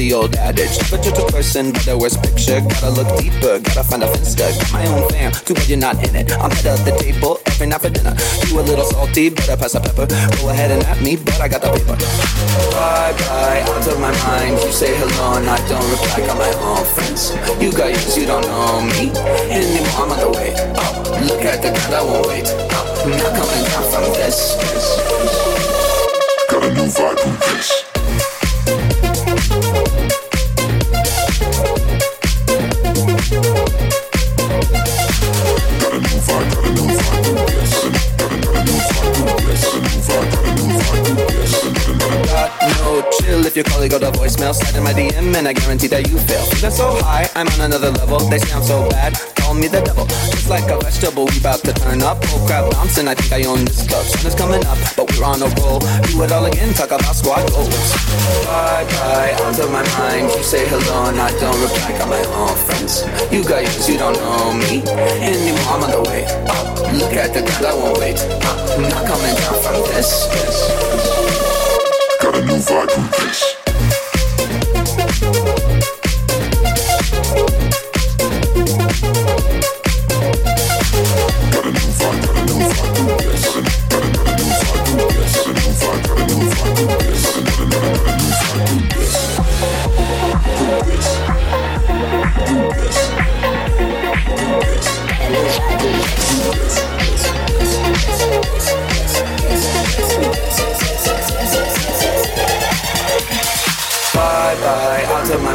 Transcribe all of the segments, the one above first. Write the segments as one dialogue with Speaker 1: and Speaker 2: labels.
Speaker 1: the old adage. Never judge a person by the worst picture. Gotta look deeper, gotta find a finster. Got my own fam, too bad you're not in it. I'm head of the table every night for dinner. You a little salty, better pass the pepper. Go ahead and at me, but I got the paper. Bye bye, out of my mind. You say hello and I don't reply. Got my own friends. You got yours, you don't know me anymore. I'm on the way. Oh, look at the ground, I won't wait. Oh, not coming down from this. Got a new vibe from this. Your colleague got a voicemail. Slide in my DM and I guarantee that you fail. Feeling so high, I'm on another level. They sound so bad, call me the devil. Just like a vegetable, we about to turn up. Oh crap, bouncing, I think I own this club. Sun is coming up, but we're on a roll. Do it all again, talk about squad goals. Bye bye, out of my mind. You say hello and I don't reply. Got my own friends. You got yours, you don't know me anymore. I'm on the way. Look at the ground, I won't wait. I'm not coming down from this. Got a new vibe from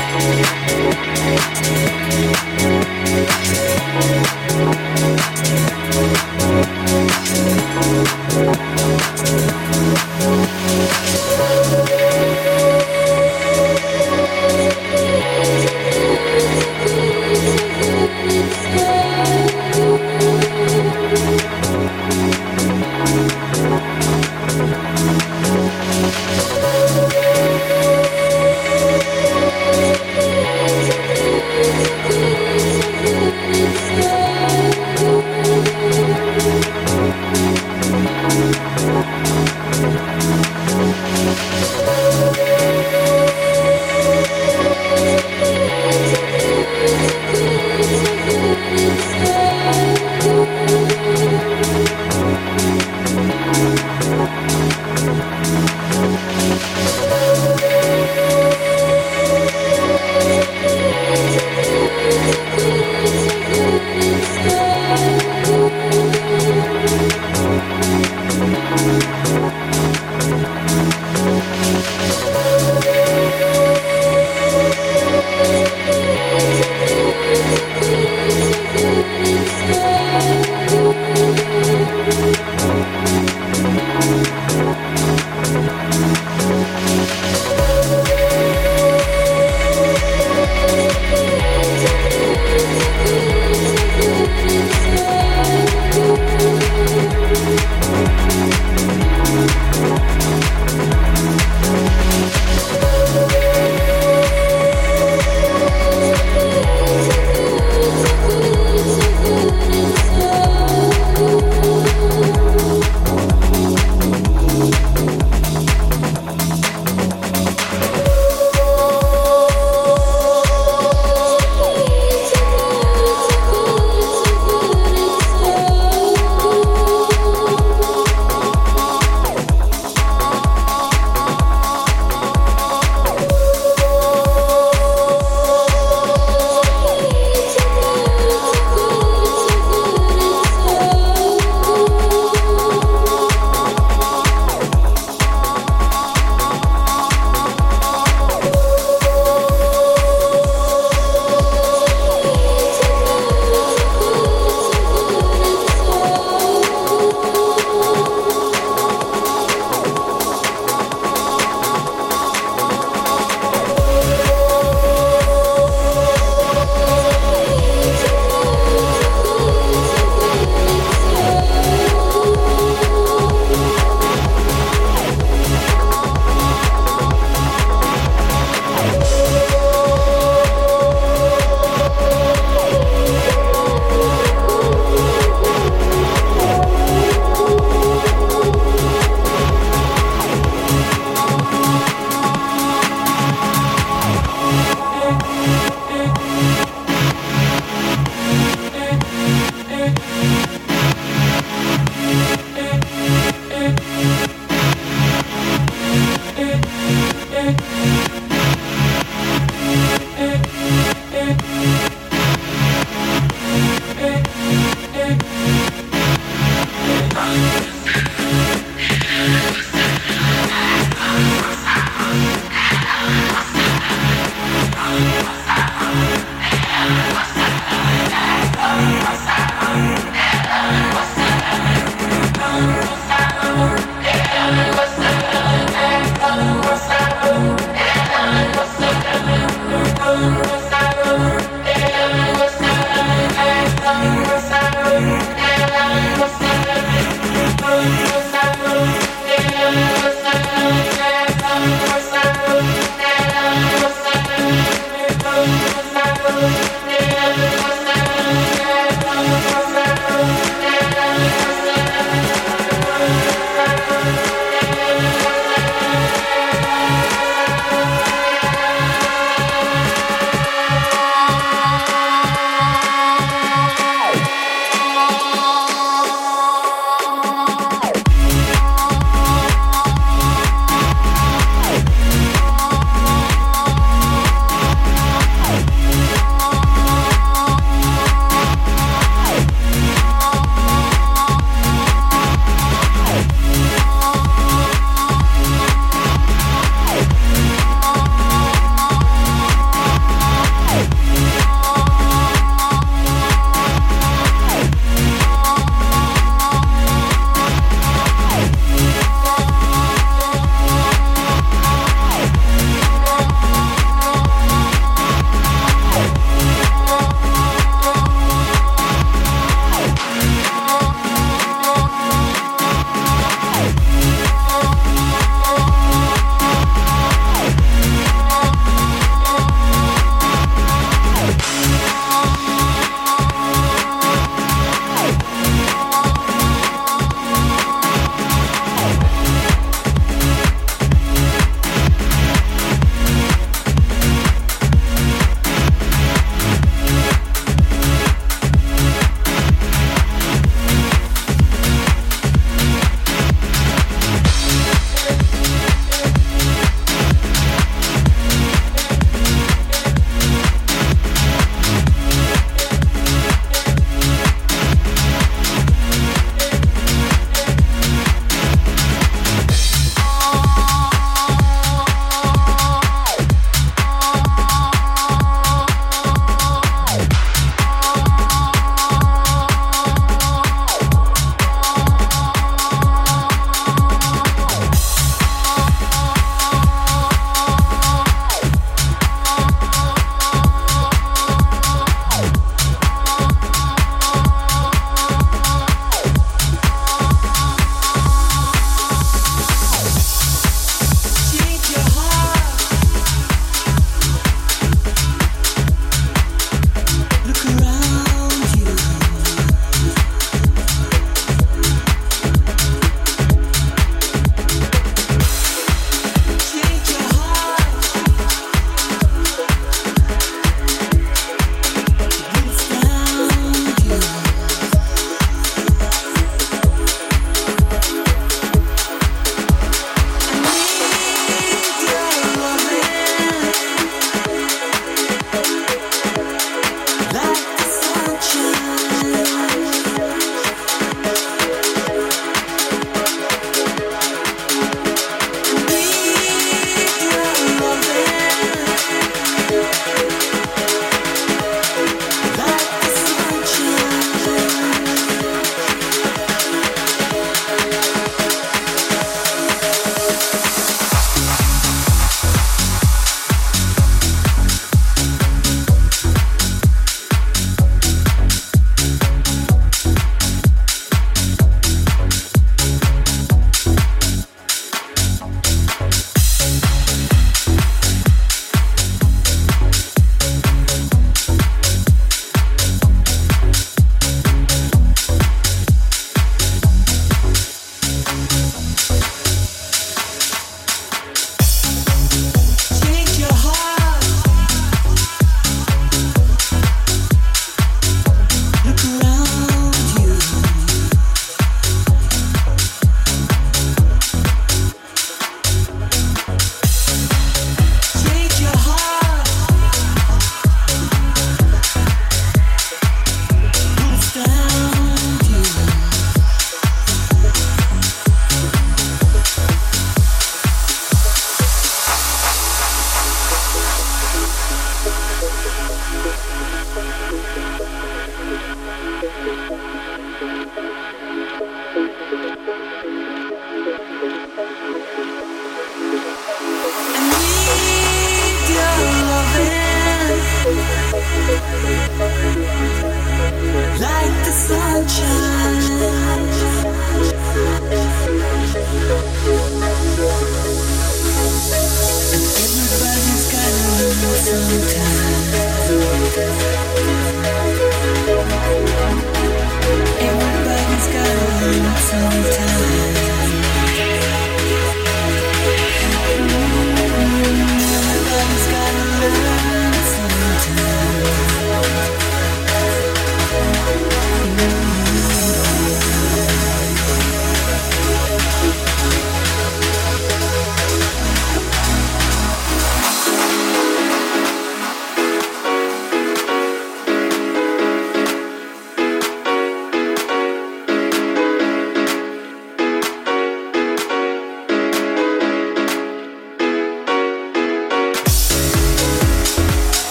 Speaker 2: Thank you.